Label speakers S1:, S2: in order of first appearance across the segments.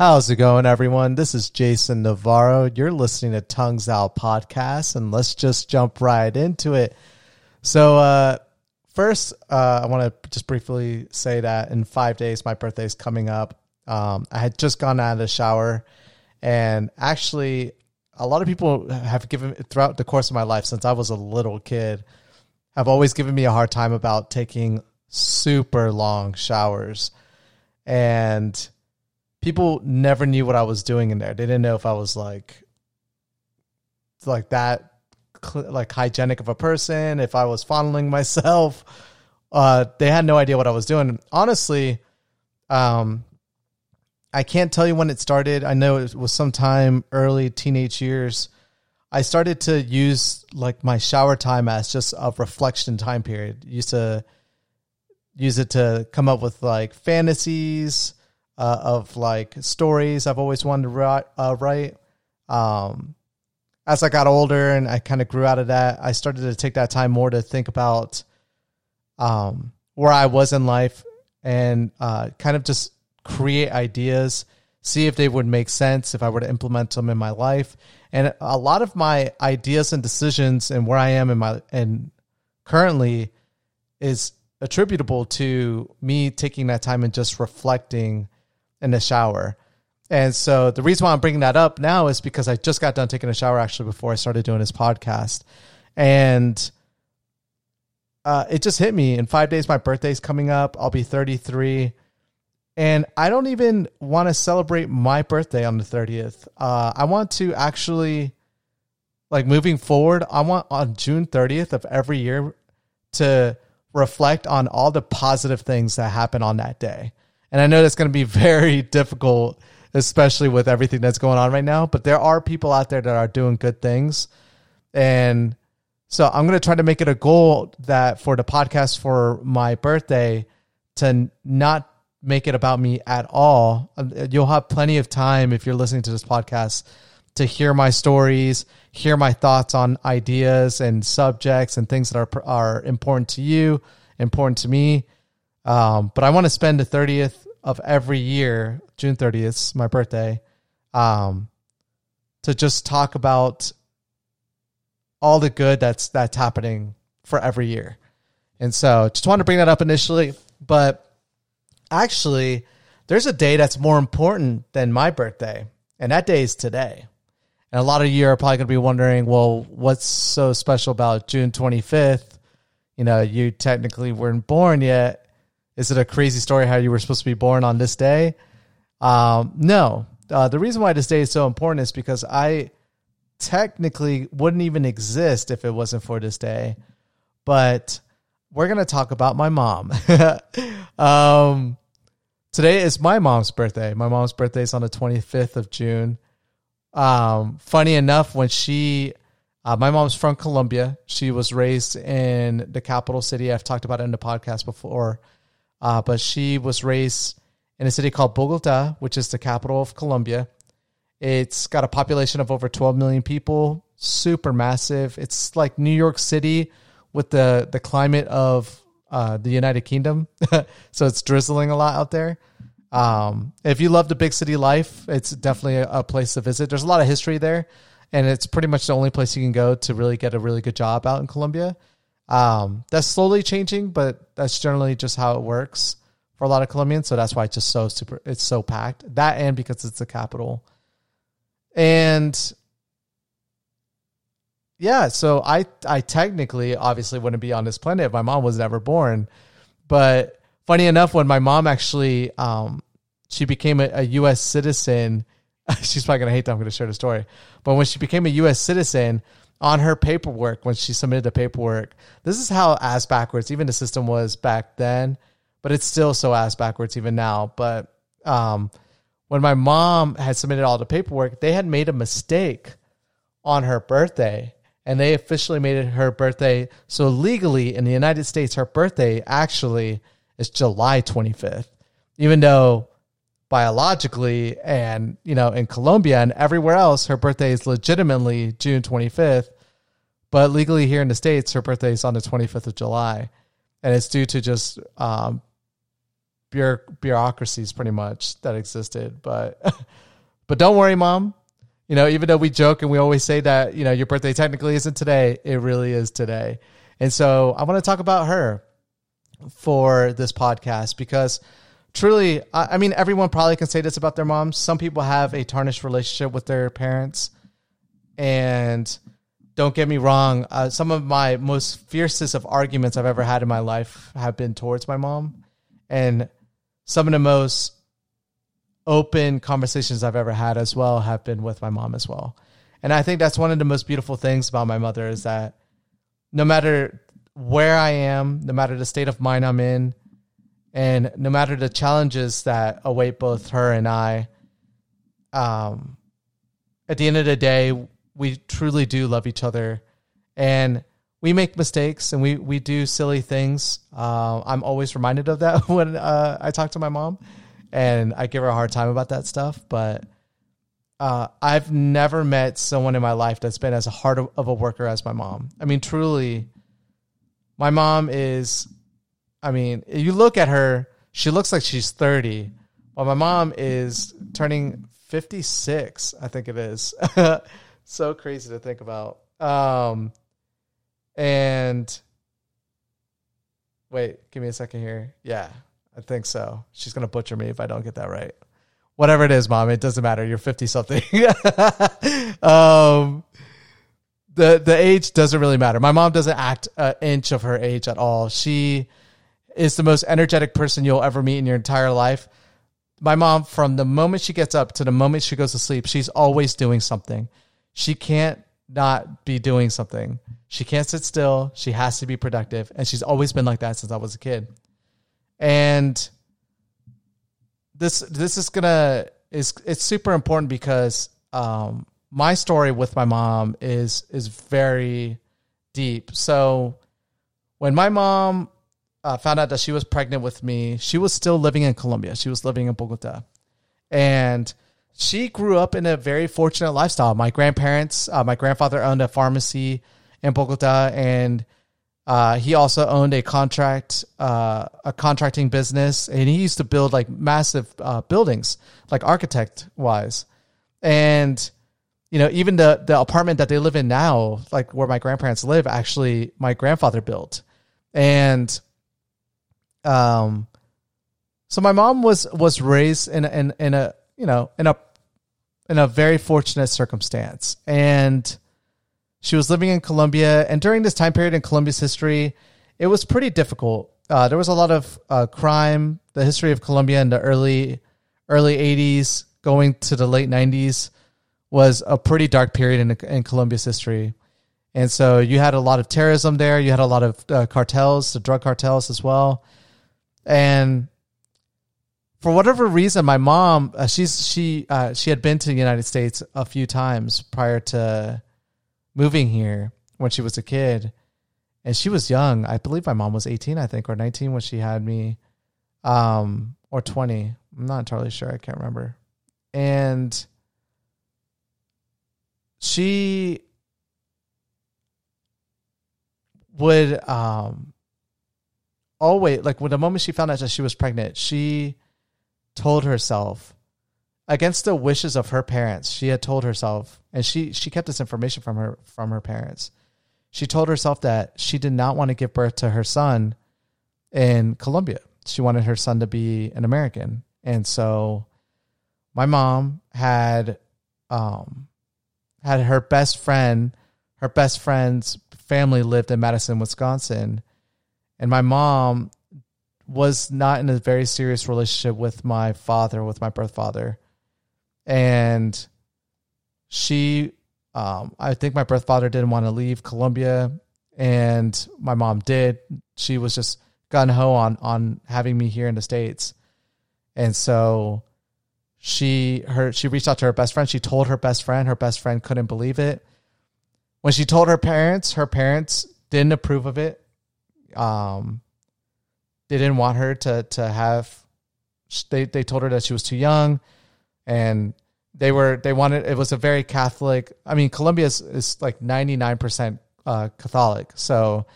S1: How's it going, everyone? This is Jason Navarro. You're listening to Tongues Out Podcast, and let's just jump right into it. So, uh, first, uh, I want to just briefly say that in five days, my birthday is coming up. Um, I had just gone out of the shower, and actually, a lot of people have given throughout the course of my life since I was a little kid have always given me a hard time about taking super long showers, and people never knew what I was doing in there. They didn't know if I was like like that like hygienic of a person, if I was fondling myself. Uh, they had no idea what I was doing. Honestly, um, I can't tell you when it started. I know it was sometime early teenage years. I started to use like my shower time as just a reflection time period. Used to use it to come up with like fantasies, uh, of like stories I've always wanted to write. Uh, write. Um, as I got older and I kind of grew out of that, I started to take that time more to think about um, where I was in life and uh, kind of just create ideas, see if they would make sense if I were to implement them in my life. And a lot of my ideas and decisions and where I am in my and currently is attributable to me taking that time and just reflecting in the shower. And so the reason why I'm bringing that up now is because I just got done taking a shower actually before I started doing this podcast. And uh, it just hit me in five days, my birthday's coming up. I'll be 33. And I don't even want to celebrate my birthday on the 30th. Uh, I want to actually, like moving forward, I want on June 30th of every year to reflect on all the positive things that happen on that day. And I know that's going to be very difficult, especially with everything that's going on right now. But there are people out there that are doing good things. And so I'm going to try to make it a goal that for the podcast for my birthday to not make it about me at all. Uh, you'll have plenty of time if you're listening to this podcast to hear my stories, hear my thoughts on ideas and subjects and things that are are important to you, important to me. Um, but I want to spend the 30th of every year, June 30th, my birthday, um, to just talk about all the good that's that's happening for every year. And so just wanted to bring that up initially, but actually there's a day that's more important than my birthday, and that day is today. And a lot of you are probably going to be wondering, well, what's so special about June 25th? You know, you technically weren't born yet. Is it a crazy story how you were supposed to be born on this day? Um, no. Uh, the reason why this day is so important is because I technically wouldn't even exist if it wasn't for this day. But we're going to talk about my mom. um, today is my mom's birthday. My mom's birthday is on the 25th of June. Um, funny enough, when she, uh, my mom's from Colombia. She was raised in the capital city. I've talked about it in the podcast before. Uh, but she was raised in a city called Bogota, which is the capital of Colombia. It's got a population of over 12 million people, super massive. It's like New York City with the, the climate of uh, the United Kingdom. so it's drizzling a lot out there. Um, if you love the big city life, it's definitely a, a, place to visit. There's a lot of history there, and it's pretty much the only place you can go to really get a really good job out in Colombia. Um, that's slowly changing, but that's generally just how it works for a lot of Colombians. So that's why it's just so super, it's so packed. That and because it's the capital. And yeah, so I I technically obviously wouldn't be on this planet if my mom was never born. But funny enough, when my mom actually um she became a, a US citizen, she's probably gonna hate that I'm gonna share the story. But when she became a US citizen, on her paperwork when she submitted the paperwork. This is how ass backwards even the system was back then, but it's still so ass backwards even now. But um, when my mom had submitted all the paperwork, they had made a mistake on her birthday and they officially made it her birthday. So legally in the United States, her birthday actually is July 25th, even though biologically and you know in Colombia and everywhere else her birthday is legitimately June 25th but legally here in the states her birthday is on the 25th of July and it's due to just um, bureaucracies pretty much that existed. But but don't worry, mom. You know, even though we joke and we always say that you know your birthday technically isn't today, it really is today. And so I want to talk about her for this podcast because truly, I mean, everyone probably can say this about their moms. Some people have a tarnished relationship with their parents. And don't get me wrong, uh, some of my most fiercest of arguments I've ever had in my life have been towards my mom. And some of the most open conversations I've ever had as well have been with my mom as well. And I think that's one of the most beautiful things about my mother is that no matter where I am, no matter the state of mind I'm in, and no matter the challenges that await both her and I, um, at the end of the day, we truly do love each other, and we make mistakes and we we do silly things. Uh, I'm always reminded of that when uh, I talk to my mom, and I give her a hard time about that stuff. But uh, I've never met someone in my life that's been as hard of a worker as my mom. I mean, truly, my mom is. I mean, you look at her; she looks like she's thirty, while my mom is turning fifty six. I think it is. so crazy to think about. Um, and wait, give me a second here. Yeah, I think so. She's gonna butcher me if I don't get that right. Whatever it is, mom, it doesn't matter. You're fifty something. um, the the age doesn't really matter. My mom doesn't act an inch of her age at all. She is the most energetic person you'll ever meet in your entire life. My mom, from the moment she gets up to the moment she goes to sleep, she's always doing something. She can't not be doing something. She can't sit still. She has to be productive. And she's always been like that since I was a kid. And this this is gonna is it's super important because um my story with my mom is is very deep. So when my mom uh, found out that she was pregnant with me, she was still living in Colombia. She was living in Bogota, and she grew up in a very fortunate lifestyle. My grandparents, uh, my grandfather owned a pharmacy in Bogota, and uh, he also owned a contract, uh, a contracting business, and he used to build like massive uh, buildings, like architect wise. And you know, even the the apartment that they live in now, like where my grandparents live, actually my grandfather built, and um, so my mom was was raised in in in a you know, in a in a very fortunate circumstance. And she was living in Colombia, and during this time period in Colombia's history, it was pretty difficult. Uh, there was a lot of uh, crime. The history of Colombia in the early early '80s, going to the late '90s, was a pretty dark period in, in Colombia's history. And so you had a lot of terrorism there. You had a lot of uh, cartels, the drug cartels as well. And for whatever reason, my mom, uh, she's she uh, she had been to the United States a few times prior to moving here when she was a kid, and she was young. I believe my mom was eighteen, I think, or nineteen when she had me, um, or twenty. I'm not entirely sure. I can't remember. And she would um always like when the moment she found out that she was pregnant, she told herself against the wishes of her parents she had told herself and she she kept this information from her from her parents. She told herself that she did not want to give birth to her son in Colombia. She wanted her son to be an American. And so my mom had um had her best friend her best friend's family lived in Madison Wisconsin and my mom was not in a very serious relationship with my father, with my birth father. And she, um, I think my birth father didn't want to leave Colombia, and my mom did. She was just gun ho on on having me here in the states, and so she her she reached out to her best friend. She told her best friend. Her best friend couldn't believe it. When she told her parents, her parents didn't approve of it. Um, they didn't want her to to have they they told her that she was too young and they were they wanted it was a very catholic i mean colombia is, is like 99% uh, catholic so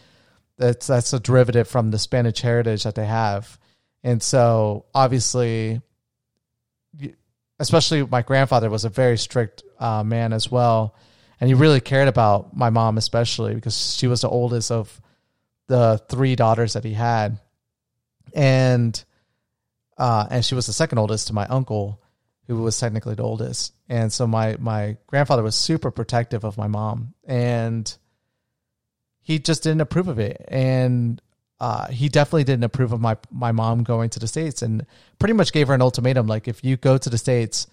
S1: that's that's a derivative from the spanish heritage that they have And so obviously, especially my grandfather was a very strict uh, man as well. And he really cared about my mom, especially because she was the oldest of the three daughters that he had. And, uh, and she was the second oldest to my uncle, who was technically the oldest. And so my, my grandfather was super protective of my mom and he just didn't approve of it. And uh, he definitely didn't approve of my my mom going to the states, and pretty much gave her an ultimatum like, if you go to the states,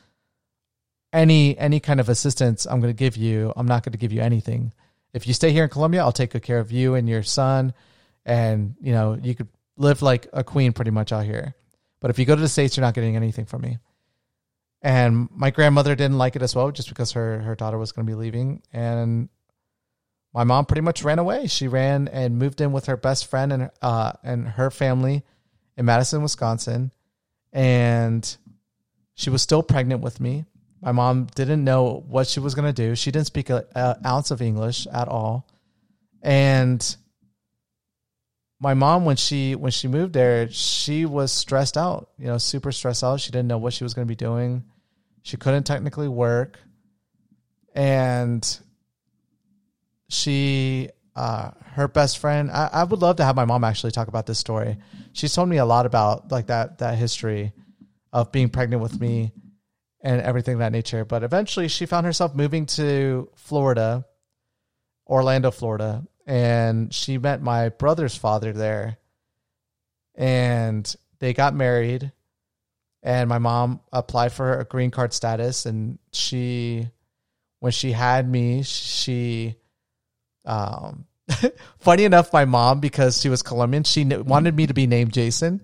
S1: any any kind of assistance I'm going to give you, I'm not going to give you anything. If you stay here in Colombia, I'll take good care of you and your son, and you know you could live like a queen pretty much out here. But if you go to the states, you're not getting anything from me. And my grandmother didn't like it as well, just because her her daughter was going to be leaving, and my mom pretty much ran away. She ran and moved in with her best friend and uh and her family in Madison, Wisconsin, and she was still pregnant with me. My mom didn't know what she was going to do. She didn't speak an ounce of English at all, and my mom when she when she moved there, she was stressed out. You know, super stressed out. She didn't know what she was going to be doing. She couldn't technically work, and she uh, her best friend I, I would love to have my mom actually talk about this story she's told me a lot about like that that history of being pregnant with me and everything that nature. But eventually she found herself moving to florida orlando florida and she met my brother's father there. And they got married and my mom applied for a green card status. And she when she had me she um, funny enough, my mom, because she was Colombian, she wanted me to be named Jason,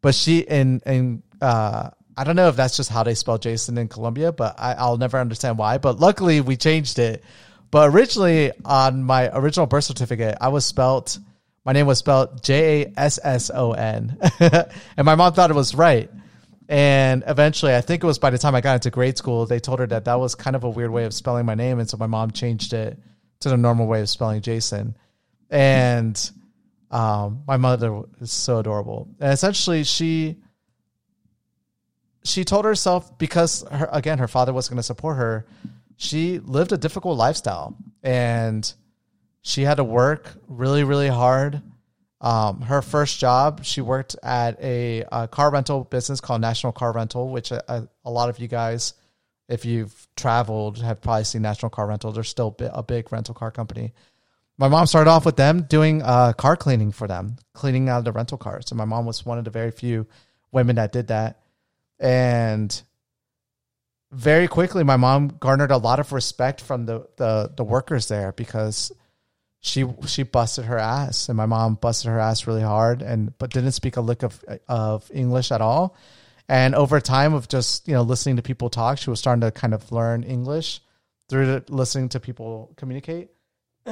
S1: but she and and uh, I don't know if that's just how they spell Jason in Colombia, but I, I'll never understand why. But luckily, we changed it. But originally, on my original birth certificate, I was spelt. My name was spelled J A S S O N, and my mom thought it was right. And eventually, I think it was by the time I got into grade school, they told her that that was kind of a weird way of spelling my name, and so my mom changed it to the normal way of spelling Jason. And um, my mother is so adorable. And essentially, she she told herself because her, again her father was going to support her, she lived a difficult lifestyle and she had to work really really hard. Um, her first job, she worked at a, a, car rental business called National Car Rental, which a, a lot of you guys if you've traveled, have probably seen National Car Rental. They're still a big rental car company. My mom started off with them doing uh, car cleaning for them, cleaning out the rental cars. And my mom was one of the very few women that did that. And very quickly, my mom garnered a lot of respect from the, the, the workers there because she she busted her ass, and my mom busted her ass really hard, and but didn't speak a lick of of English at all and over time of just, you know, listening to people talk, she was starting to kind of learn English through listening to people communicate.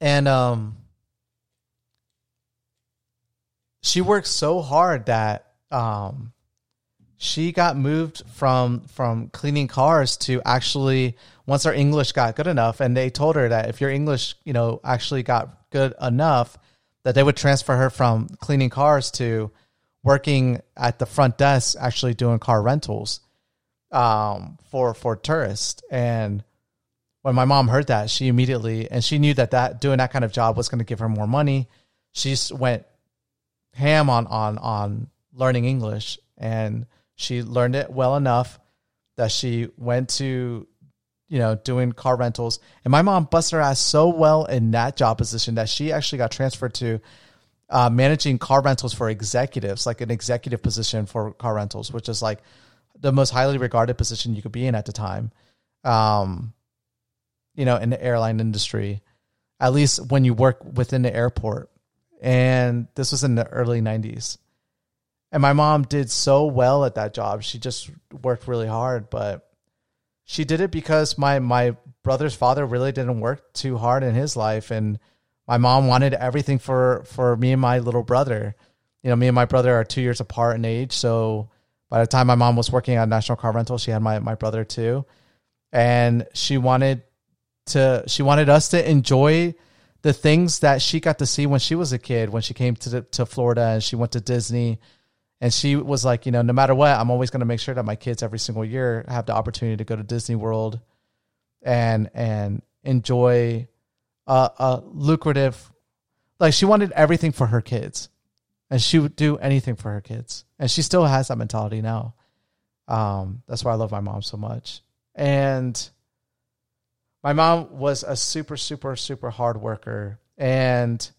S1: and um she worked so hard that um she got moved from from cleaning cars to actually once her English got good enough and they told her that if your English, you know, actually got good enough that they would transfer her from cleaning cars to working at the front desk, actually doing car rentals um, for for tourists. And when my mom heard that, she immediately and she knew that that doing that kind of job was going to give her more money. She went ham on on on learning English, and she learned it well enough that she went to you know doing car rentals. And my mom busted her ass so well in that job position that she actually got transferred to uh, managing car rentals for executives, like an executive position for car rentals, which is like the most highly regarded position you could be in at the time. Um, you know, in the airline industry, at least when you work within the airport. And this was in the early 90s. And my mom did so well at that job. She just worked really hard, but she did it because my my brother's father really didn't work too hard in his life and my mom wanted everything for for me and my little brother. You know, me and my brother are two years apart in age, so by the time my mom was working at National Car Rental, she had my my brother too, and she wanted to she wanted us to enjoy the things that she got to see when she was a kid, when she came to the, to Florida and she went to Disney, and she was like, you know, no matter what, I'm always going to make sure that my kids every single year have the opportunity to go to Disney World, and and enjoy a, a lucrative, like she wanted everything for her kids, and she would do anything for her kids, and she still has that mentality now. Um, that's why I love my mom so much, and my mom was a super, super, super hard worker and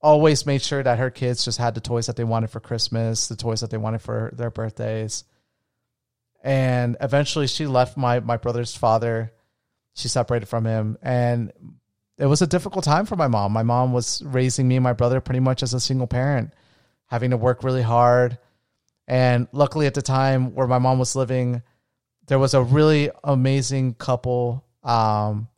S1: always made sure that her kids just had the toys that they wanted for Christmas, the toys that they wanted for their birthdays. And eventually she left my, my brother's father. She separated from him. And it was a difficult time for my mom. My mom was raising me and my brother pretty much as a single parent, having to work really hard. And luckily at the time where my mom was living, there was a really amazing couple um,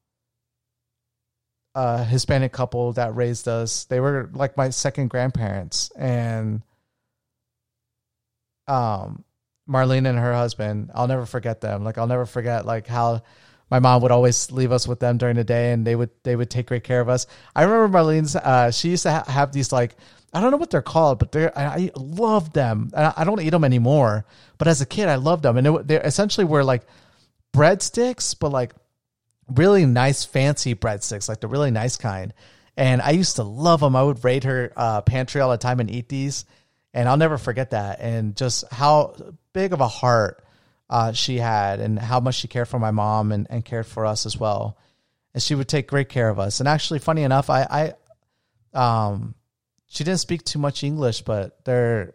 S1: a Hispanic couple that raised us. They were like my second grandparents, and um, Marlene and her husband. I'll never forget them. Like I'll never forget like how my mom would always leave us with them during the day, and they would they would take great care of us. I remember Marlene's. Uh, she used to ha- have these like I don't know what they're called, but they're I, I love them. I, I don't eat them anymore, but as a kid, I loved them, and it, they essentially were like breadsticks, but like really nice, fancy breadsticks, like the really nice kind. And I used to love them. I would raid her uh, pantry all the time and eat these. And I'll never forget that. And just how big of a heart uh, she had and how much she cared for my mom and, and cared for us as well. And she would take great care of us. And actually, funny enough, I, I um, she didn't speak too much English, but there,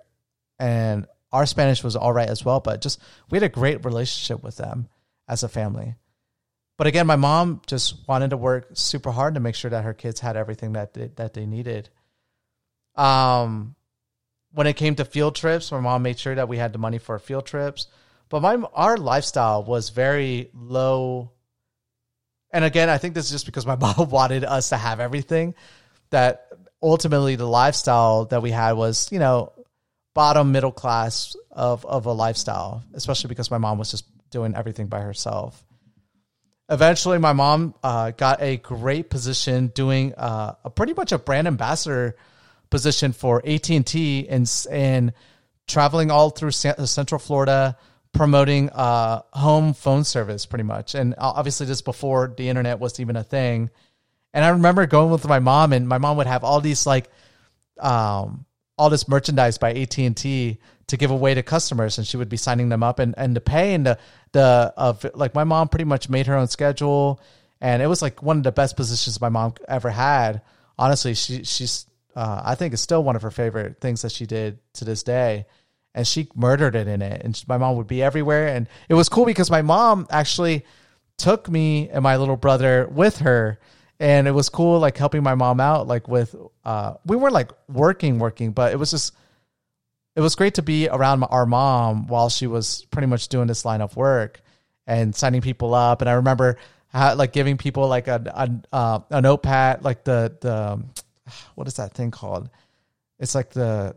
S1: and our Spanish was all right as well. But just we had a great relationship with them as a family. But again, my mom just wanted to work super hard to make sure that her kids had everything that they, that they needed. Um, when it came to field trips, my mom made sure that we had the money for field trips. But my our lifestyle was very low. And again, I think this is just because my mom wanted us to have everything. That ultimately the lifestyle that we had was, you know, bottom middle class of of a lifestyle, especially because my mom was just doing everything by herself eventually my mom uh, got a great position doing uh, a pretty much a brand ambassador position for AT&T and, and traveling all through central Florida promoting uh, home phone service pretty much. And obviously just before the internet was even a thing. And I remember going with my mom and my mom would have all these like um, all this merchandise by AT&T to give away to customers and she would be signing them up and, and to pay and the, the of like my mom pretty much made her own schedule and it was like one of the best positions my mom ever had. Honestly she she's uh, i think it's still one of her favorite things that she did to this day and she murdered it in it and my mom would be everywhere and it was cool because my mom actually took me and my little brother with her and it was cool like helping my mom out like with uh we weren't like working working but it was just it was great to be around our mom while she was pretty much doing this line of work and signing people up. And I remember how, like giving people like a a, uh, a notepad, like the the what is that thing called? It's like the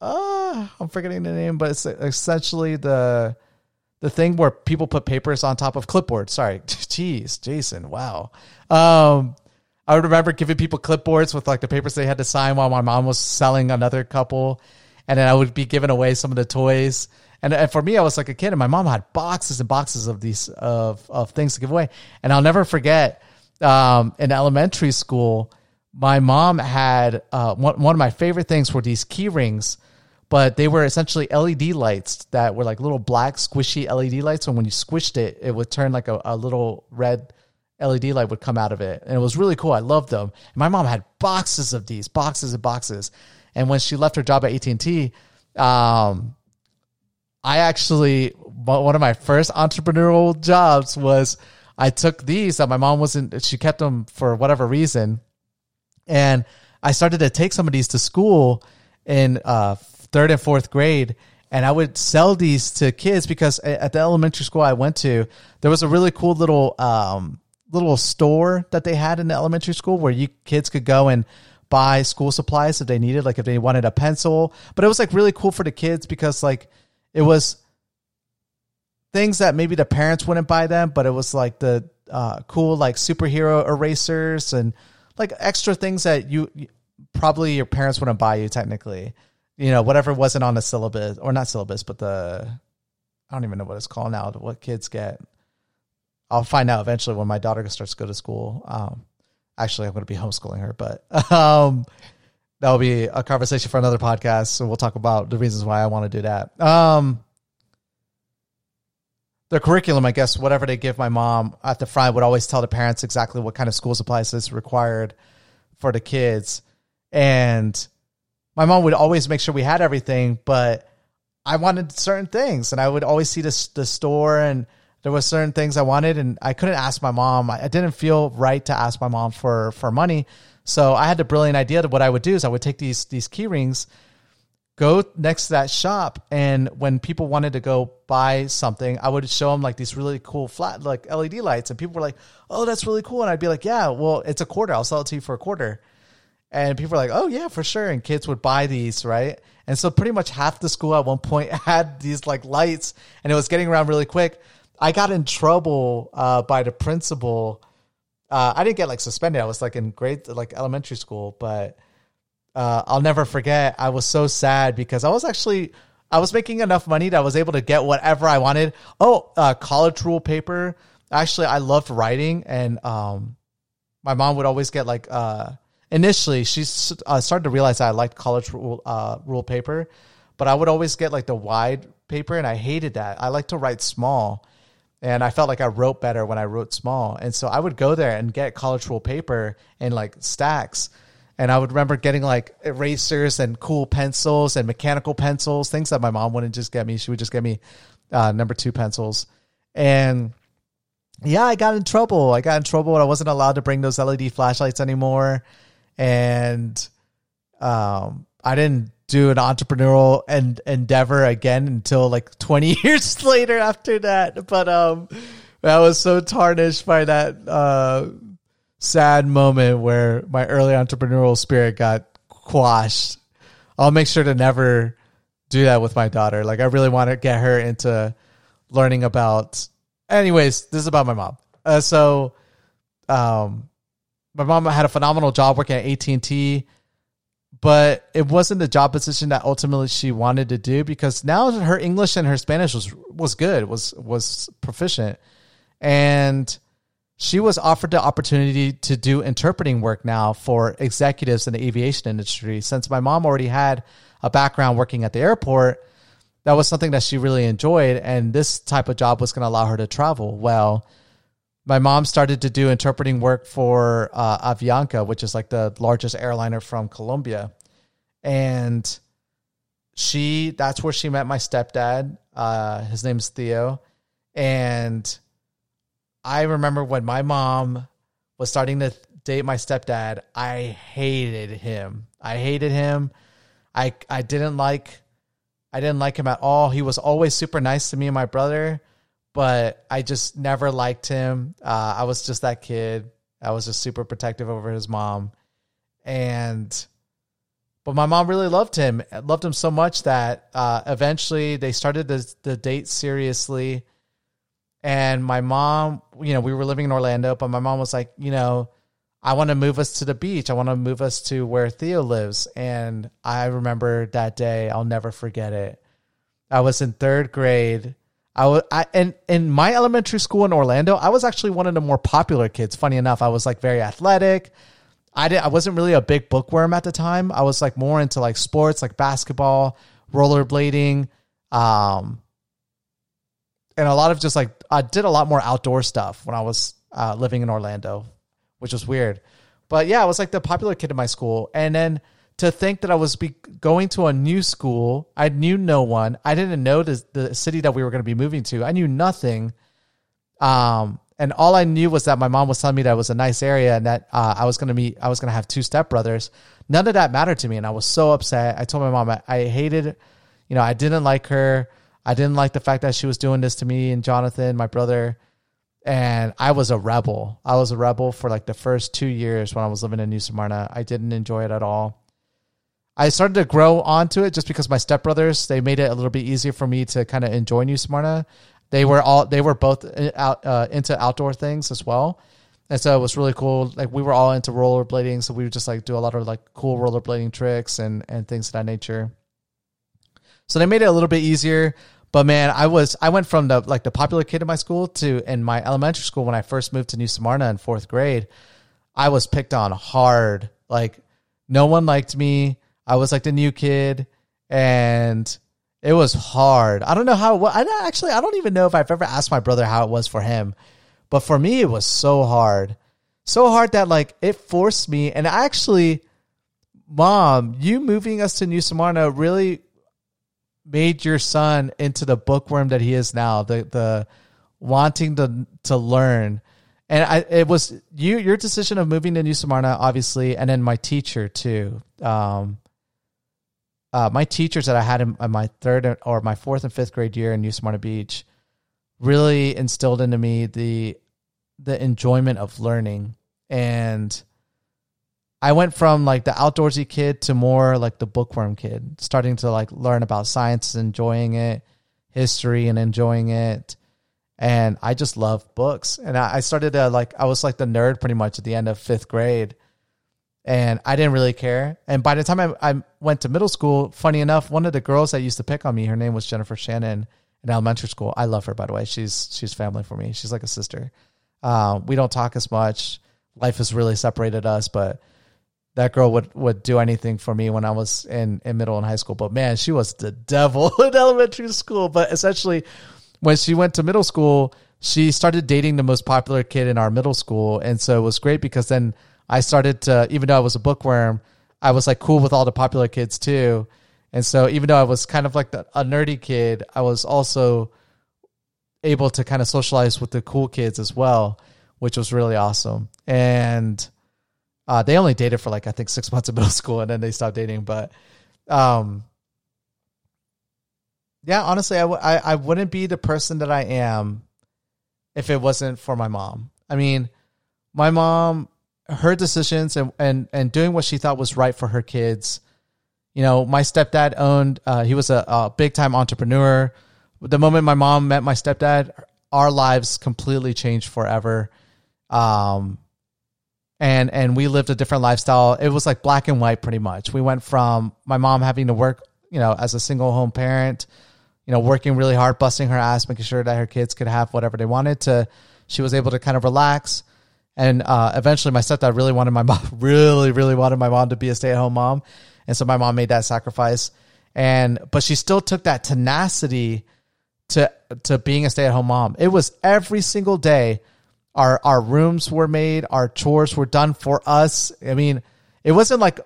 S1: uh I'm forgetting the name, but it's essentially the the thing where people put papers on top of clipboards. Sorry, jeez, Jason, wow. Um, I would remember giving people clipboards with like the papers they had to sign while my mom was selling another couple. And then I would be giving away some of the toys. And, and for me, I was like a kid and my mom had boxes and boxes of these, of, of things to give away. And I'll never forget, um, in elementary school, my mom had, uh, one, one of my favorite things were these key rings, but they were essentially LED lights that were like little black squishy LED lights. And when you squished it, it would turn like a, a little red, LED light would come out of it. And it was really cool. I loved them. And my mom had boxes of these, boxes and boxes. And when she left her job at AT&T, um, I actually, one of my first entrepreneurial jobs was I took these that my mom wasn't, she kept them for whatever reason. And I started to take some of these to school in uh, third and fourth grade and I would sell these to kids because at the elementary school I went to, there was a really cool little um, little store that they had in the elementary school where you kids could go and buy school supplies if they needed, like if they wanted a pencil. But it was like really cool for the kids because like it was things that maybe the parents wouldn't buy them, but it was like the uh, cool like superhero erasers and like extra things that you probably your parents wouldn't buy you technically. You know, whatever wasn't on the syllabus or not syllabus, but the I don't even know what it's called now. What kids get. I'll find out eventually when my daughter starts to go to school. Um, actually, I'm going to be homeschooling her, but um, that will be a conversation for another podcast. So we'll talk about the reasons why I want to do that. Um, the curriculum, I guess, whatever they give my mom at the front would always tell the parents exactly what kind of school supplies is required for the kids. And my mom would always make sure we had everything, but I wanted certain things and I would always see the, the store and there was certain things I wanted and I couldn't ask my mom. I, I didn't feel right to ask my mom for, for money. So I had the brilliant idea that what I would do is I would take these, these key rings go next to that shop and when people wanted to go buy something i would show them like these really cool flat like led lights and people were like oh that's really cool. And i'd be like yeah well it's a quarter. I'll sell it to you for a quarter. And people were like oh yeah for sure. And kids would buy these right? And so pretty much half the school at one point had these like lights and it was getting around really quick i got in trouble uh, by the principal uh, i didn't get like suspended i was like in grade like elementary school but uh, I'll never forget. I was so sad because I was actually I was making enough money that I was able to get whatever I wanted. Oh, uh, college rule paper. Actually, I loved writing, and um, my mom would always get like. Uh, initially, she uh, started to realize I liked college rule uh, rule paper, but I would always get like the wide paper, and I hated that. I like to write small, and I felt like I wrote better when I wrote small, and so I would go there and get college rule paper in like stacks and I would remember getting like erasers and cool pencils and mechanical pencils, things that my mom wouldn't just get me. She would just get me uh, number two pencils. And yeah, I got in trouble. I got in trouble. I wasn't allowed to bring those LED flashlights anymore. And um, I didn't do an entrepreneurial and endeavor again until like 20 years later after that. But um, I was so tarnished by that uh, sad moment where my early entrepreneurial spirit got quashed. I'll make sure to never do that with my daughter. Like I really want to get her into learning about. Anyways, this is about my mom. Uh, so, um, my mom had a phenomenal job working at AT and T, but it wasn't the job position that ultimately she wanted to do because now her English and her Spanish was was good, was was proficient, and she was offered the opportunity to do interpreting work now for executives in the aviation industry. Since my mom already had a background working at the airport, that was something that she really enjoyed. And this type of job was going to allow her to travel. Well, my mom started to do interpreting work for uh, Avianca, which is like the largest airliner from Colombia. And she, that's where she met my stepdad. Uh, his name's Theo. And I remember when my mom was starting to date my stepdad, I hated him. I hated him. I I didn't like I didn't like him at all. He was always super nice to me and my brother, but I just never liked him. Uh, I was just that kid. I was just super protective over his mom, and but my mom really loved him. Loved him so much that uh, eventually they started the the date seriously and my mom, you know, we were living in Orlando, but my mom was like, you know, I want to move us to the beach. I want to move us to where Theo lives. And I remember that day. I'll never forget it. I was in third grade. I was, I, and in my elementary school in Orlando, I was actually one of the more popular kids. Funny enough, I was like very athletic. I did. I wasn't really a big bookworm at the time. I was like more into like sports, like basketball, rollerblading, um, and a lot of just like I did a lot more outdoor stuff when I was uh, living in Orlando, which was weird. But yeah, I was like the popular kid in my school, and then to think that I was be going to a new school, I knew no one. I didn't know the, the city that we were going to be moving to. I knew nothing. Um, and all I knew was that my mom was telling me that it was a nice area and that uh, I was going to meet, I was going to have two stepbrothers. None of that mattered to me, and I was so upset. I told my mom I, I hated, you know, I didn't like her. I didn't like the fact that she was doing this to me and Jonathan, my brother. And I was a rebel. I was a rebel for like the first two years when I was living in New Smyrna. I didn't enjoy it at all. I started to grow onto it just because my stepbrothers, they made it a little bit easier for me to kind of enjoy New Smyrna. they were all they were both out uh, into outdoor things as well. And so it was really cool. Like we were all into rollerblading, so we would just like do a lot of like cool rollerblading tricks and and things of that nature. So they made it a little bit easier. But man, I was I went from the like the popular kid in my school to in my elementary school when I first moved to New Smyrna in fourth grade. I was picked on hard. Like no one liked me. I was like the new kid, and it was hard. I don't know how. I actually I don't even know if I've ever asked my brother how it was for him, but for me it was so hard, so hard that like it forced me. And actually, mom, you moving us to New Smyrna really made your son into the bookworm that he is now. The the wanting to to learn. And I, it was you your decision of moving to New Smyrna, obviously, and then my teacher too. Um, uh, my teachers that I had in, my third or my fourth and fifth grade year in New Smyrna Beach really instilled into me the the enjoyment of learning and I went from like the outdoorsy kid to more like the bookworm kid, starting to like learn about science, enjoying it, history, and enjoying it. And I just love books. And I, started to like, I was like the nerd pretty much at the end of fifth grade. And I didn't really care. And by the time I, I went to middle school, funny enough, one of the girls that used to pick on me, her name was Jennifer Shannon in elementary school. I love her, by the way. She's she's family for me. She's like a sister. Uh, we don't talk as much. Life has really separated us, but that girl would would do anything for me when I was in in middle and high school. But man, she was the devil in elementary school. But essentially, when she went to middle school, she started dating the most popular kid in our middle school, and so it was great because then I started to, even though I was a bookworm, I was like cool with all the popular kids too. And so even though I was kind of like the, a nerdy kid, I was also able to kind of socialize with the cool kids as well, which was really awesome. And uh, they only dated for like I think six months in middle school, and then they stopped dating. But, um, yeah, honestly, I w- I, I wouldn't be the person that I am if it wasn't for my mom. I mean, my mom, her decisions and and and doing what she thought was right for her kids. You know, my stepdad owned. Uh, he was a, a big time entrepreneur. The moment my mom met my stepdad, our lives completely changed forever. Um, and and we lived a different lifestyle. It was like black and white pretty much. We went from my mom having to work, you know, as a single home parent, you know, working really hard, busting her ass, making sure that her kids could have whatever they wanted to she was able to kind of relax. And uh, eventually my stepdad really wanted my mom really, really wanted my mom to be a stay at home mom. And so my mom made that sacrifice. And but she still took that tenacity to to being a stay at home mom. It was every single day our our rooms were made, our chores were done for us. I mean, it wasn't like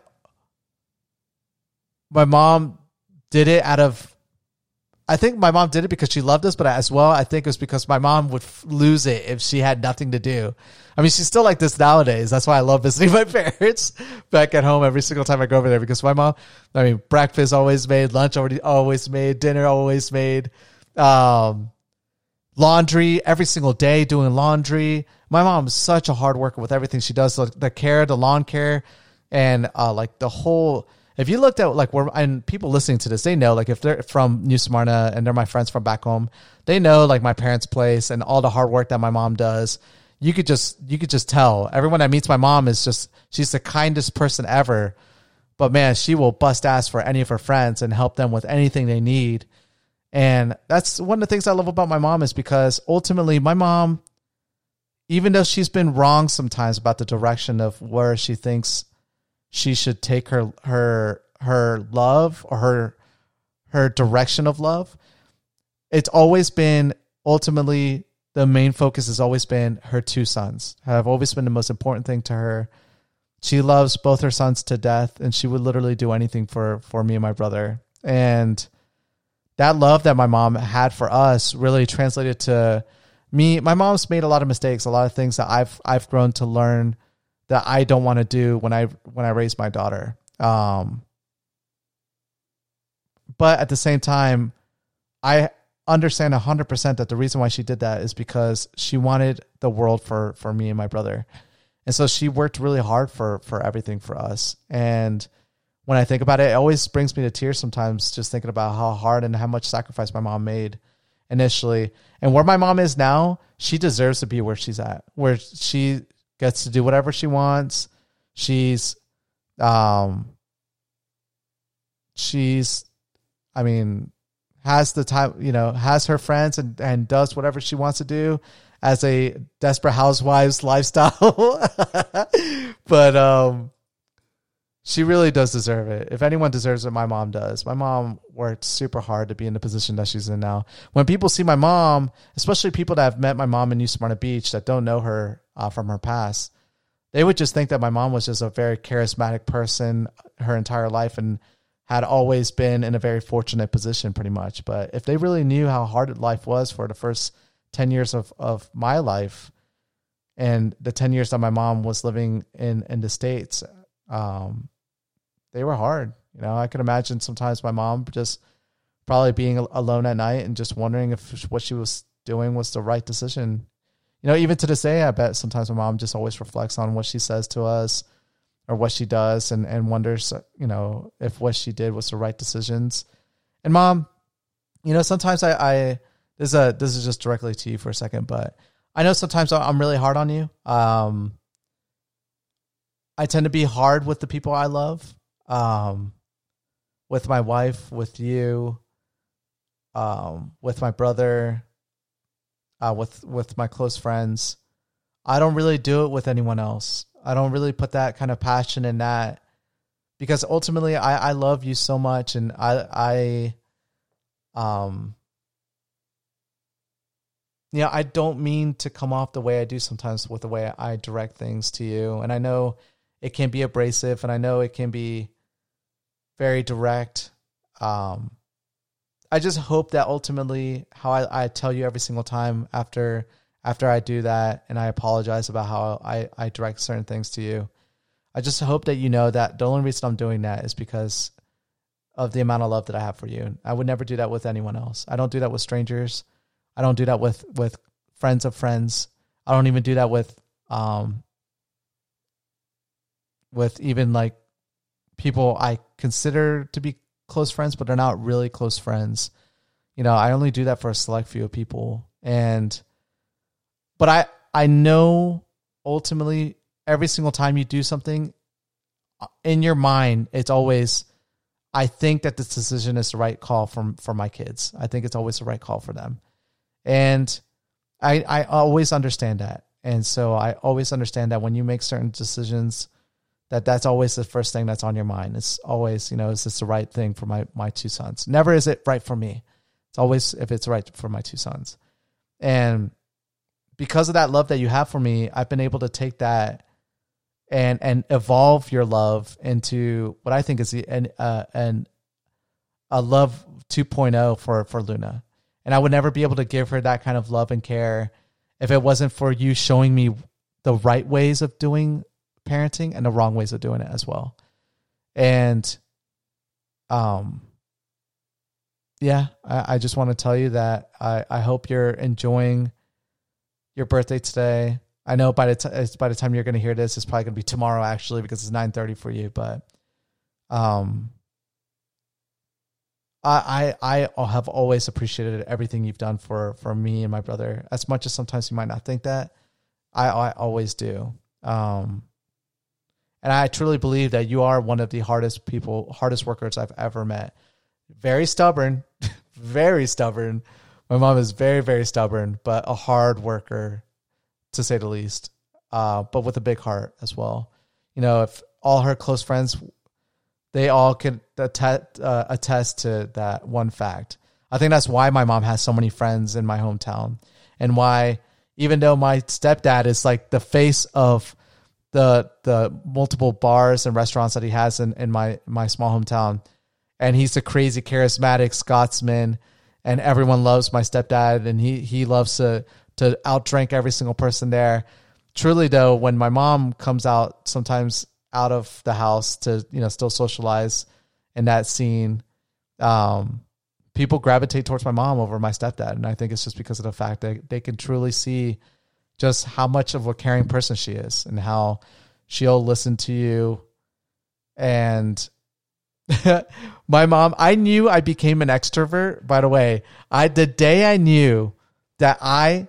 S1: my mom did it out of I think my mom did it because she loved us, but as well, I think it was because my mom would f- lose it if she had nothing to do. I mean, she's still like this nowadays. That's why I love visiting my parents back at home every single time I go over there because my mom, I mean, breakfast always made, lunch already always made, dinner always made. Um, laundry every single day doing laundry. My mom's such a hard worker with everything she does, like the care, the lawn care, and uh, like the whole. If you looked at like where and people listening to this, they know like if they're from New Smyrna and they're my friends from back home, they know like my parents' place and all the hard work that my mom does. You could just you could just tell everyone that meets my mom is just she's the kindest person ever. But man, she will bust ass for any of her friends and help them with anything they need and that's one of the things I love about my mom is because ultimately my mom, even though she's been wrong sometimes about the direction of where she thinks she should take her her her love or her her direction of love, it's always been ultimately the main focus has always been her two sons. Have always been the most important thing to her. She loves both her sons to death, and she would literally do anything for for me and my brother. And that love that my mom had for us really translated to me. My mom's made a lot of mistakes, a lot of things that I've I've grown to learn that I don't want to do when I when I raise my daughter. Um, but at the same time, I understand hundred percent that the reason why she did that is because she wanted the world for for me and my brother, and so she worked really hard for for everything for us and when I think about it, it always brings me to tears sometimes just thinking about how hard and how much sacrifice my mom made. initially. And where my mom is now, she deserves to be where she's at, where she gets to do whatever she wants. She's, um, she's, I mean, has the time, you know, has her friends and, and does whatever she wants to do as a desperate housewives lifestyle. but, um, she really does deserve it. If anyone deserves it, my mom does. My mom worked super hard to be in the position that she's in now. When people see my mom, especially people that have met my mom in New Smyrna Beach that don't know her uh, from her past, they would just think that my mom was just a very charismatic person her entire life and had always been in a very fortunate position, pretty much. But if they really knew how hard life was for the first 10 years of, of my life and the 10 years that my mom was living in, in the States, um, they were hard. You know, I can imagine sometimes my mom just probably being alone at night and just wondering if what she was doing was the right decision. You know, even to this day, I bet sometimes my mom just always reflects on what she says to us or what she does and, and wonders, you know, if what she did was the right decisions. And mom, you know, sometimes I, I this is a, this is just directly to you for a second, but I know sometimes I'm really hard on you. Um, I tend to be hard with the people I love um, with my wife, with you, um, with my brother, uh, with with my close friends. I don't really do it with anyone else. I don't really put that kind of passion in that because ultimately I, I love you so much and I I um know, I don't mean to come off the way I do sometimes with the way I direct things to you. And I know it can be abrasive and I know it can be very direct. Um, I just hope that ultimately, how I, I tell you every single time after after I do that, and I apologize about how I, I direct certain things to you. I just hope that you know that the only reason I'm doing that is because of the amount of love that I have for you. I would never do that with anyone else. I don't do that with strangers. I don't do that with with friends of friends. I don't even do that with um with even like people I consider to be close friends, but they're not really close friends. You know, I only do that for a select few of people. And, but I, I know ultimately every single time you do something uh, in your mind, it's always, I think that this decision is the right call for, for my kids. I think it's always the right call for them. And I, I always understand that. And so I always understand that when you make certain decisions, that that's always the first thing that's on your mind. It's always, you know, is this the right thing for my my two sons? Never is it right for me. It's always if it's right for my two sons. And because of that love that you have for me, I've been able to take that and and evolve your love into what I think is the, an uh, an a love 2.0 for for Luna. And I would never be able to give her that kind of love and care if it wasn't for you showing me the right ways of doing parenting and the wrong ways of doing it as well. And um yeah, I, I just want to tell you that I, I hope you're enjoying your birthday today. I know by the t- by the time you're going to hear this, it's probably going to be tomorrow actually because it's nine thirty for you. But um, I I I have always appreciated everything you've done for for me and my brother. As much as sometimes you might not think that, I I always do. Um, and I truly believe that you are one of the hardest people, hardest workers I've ever met. Very stubborn, very stubborn. My mom is very, very stubborn, but a hard worker, to say the least. Uh, but with a big heart as well. You know, if all her close friends, they all can attest, uh, attest to that one fact. I think that's why my mom has so many friends in my hometown, and why even though my stepdad is like the face of the the multiple bars and restaurants that he has in, in my my small hometown. And he's a crazy charismatic Scotsman and everyone loves my stepdad and he he loves to to outdrink every single person there. Truly though, when my mom comes out sometimes out of the house to, you know, still socialize in that scene, um, people gravitate towards my mom over my stepdad. And I think it's just because of the fact that they can truly see just how much of a caring person she is and how she'll listen to you and my mom, I knew I became an extrovert. By the way, I the day I knew that I,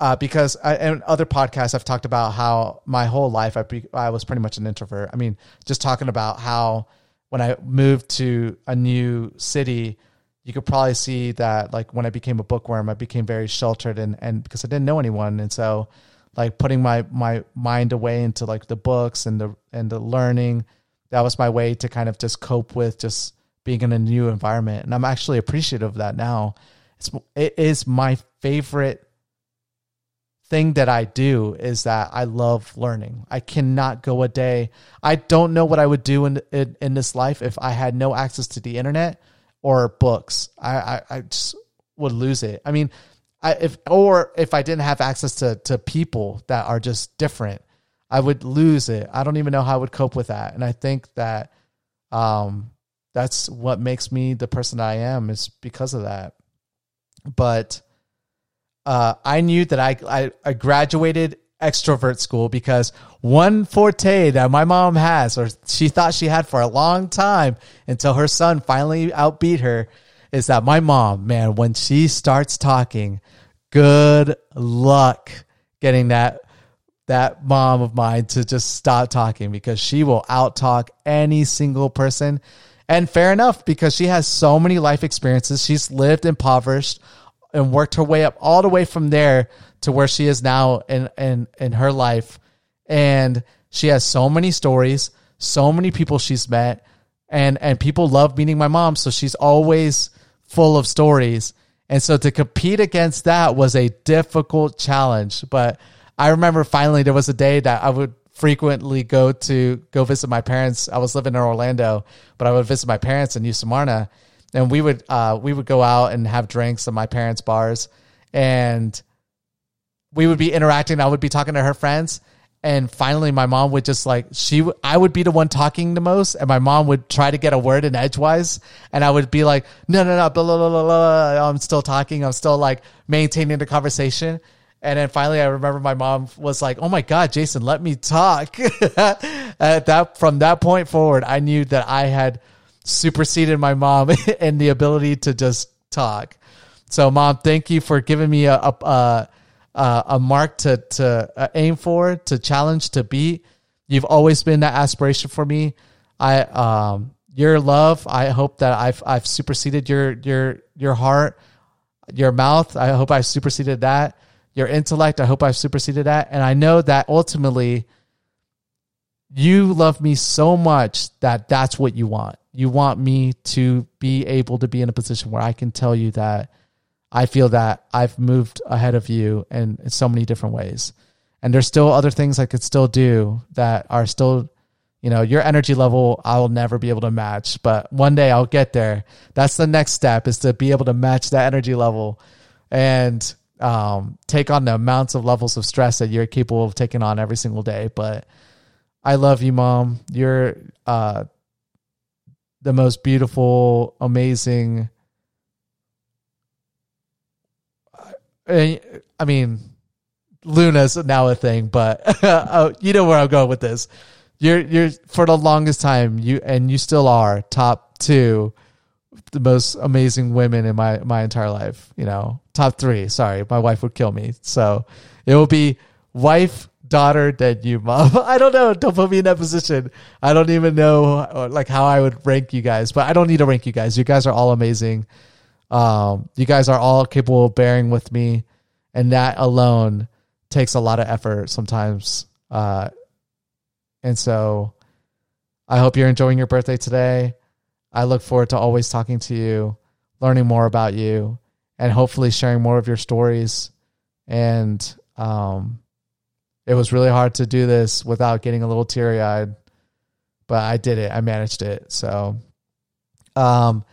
S1: uh, because I, in other podcasts I've talked about how my whole life I be, I was pretty much an introvert. I mean, just talking about how when I moved to a new city, you could probably see that like when I became a bookworm, I became very sheltered and and because I didn't know anyone, and so like putting my my mind away into like the books and the and the learning that was my way to kind of just cope with just being in a new environment. And i'm actually appreciative of that now. It's it is my favorite thing that i do is that i love learning. I cannot go a day. I don't know what i would do in in, in this life if i had no access to the internet or books i i, I just would lose it i mean I, if or if I didn't have access to to people that are just different, I would lose it. I don't even know how I would cope with that. And I think that um that's what makes me the person I am is because of that. But uh I knew that I I, I graduated extrovert school because one forte that my mom has or she thought she had for a long time until her son finally outbeat her is that my mom, man, when she starts talking, good luck getting that that mom of mine to just stop talking because she will outtalk any single person. And fair enough, because she has so many life experiences. She's lived impoverished and worked her way up all the way from there to where she is now in in in her life. And she has so many stories, so many people she's met, and and people love meeting my mom. So she's always full of stories. And so to compete against that was a difficult challenge. But I remember finally there was a day that I would frequently go to go visit my parents. I was living in Orlando, but I would visit my parents in Smyrna, and we would uh, we would go out and have drinks at my parents' bars, and we would be interacting. I would be talking to her friends, and finally my mom would just like she i would be the one talking the most and my mom would try to get a word in edgewise and i would be like no no no blah, blah, blah, blah. i'm still talking i'm still like maintaining the conversation and then finally i remember my mom was like oh my god jason let me talk at that from that point forward i knew that i had superseded my mom in the ability to just talk so mom thank you for giving me a, a, a uh, a mark to to uh, aim for, to challenge, to beat. You've always been that aspiration for me. I um your love. I hope that I've I've superseded your your your heart, your mouth. I hope I've superseded that. Your intellect. I hope I've superseded that. And I know that ultimately, you love me so much that that's what you want. You want me to be able to be in a position where I can tell you that I feel that I've moved ahead of you in, in so many different ways. And there's still other things I could still do that are still, you know, your energy level I will never be able to match, but one day I'll get there. That's the next step is to be able to match that energy level and um, take on the amounts of levels of stress that you're capable of taking on every single day. But I love you, mom. You're uh, the most beautiful, amazing, I mean, Luna's now a thing, but uh, you know where I'm going with this. You're you're for the longest time you and you still are top two, the most amazing women in my my entire life. You know, top three. Sorry, my wife would kill me. So it will be wife, daughter, then you, mom. I don't know. Don't put me in that position. I don't even know like how I would rank you guys, but I don't need to rank you guys. You guys are all amazing. Um, you guys are all capable of bearing with me, and that alone takes a lot of effort sometimes. Uh, and so I hope you're enjoying your birthday today. I look forward to always talking to you, learning more about you, and hopefully sharing more of your stories. And um, it was really hard to do this without getting a little teary eyed, but I did it. I managed it. So, um,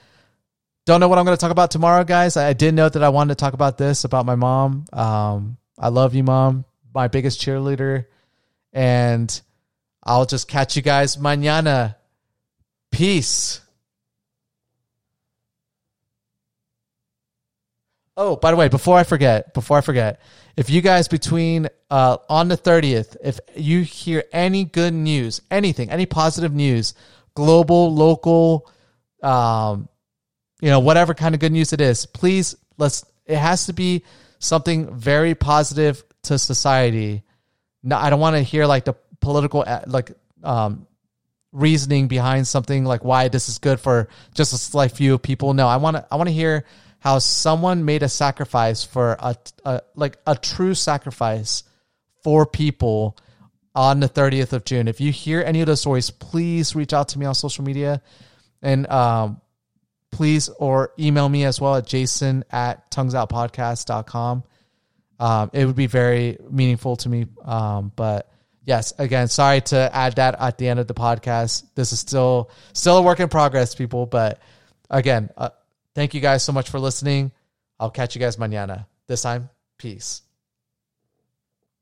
S1: don't know what I'm going to talk about tomorrow, guys. I did note that I wanted to talk about this about my mom. Um, I love you, mom, my biggest cheerleader, and I'll just catch you guys mañana. Peace. Oh, by the way, before I forget, before I forget, if you guys between uh, on the 30th, if you hear any good news, anything, any positive news, global, local, um, you know, whatever kind of good news it is, please let's. It has to be something very positive to society. No, I don't want to hear like the political uh, like um, reasoning behind something like why this is good for just a select few people. No, I want to I want to hear how someone made a sacrifice for a, a like a true sacrifice for people on the 30th of June. If you hear any of those stories, please reach out to me on social media and um, please or email me as well at jason at tonguesoutpodcast.com. Um, it would be very meaningful to me. Um, but yes, again, sorry to add that at the end of the podcast. This is still still a work in progress, people. But again, uh, thank you guys so much for listening. I'll catch you guys mañana. This time, peace.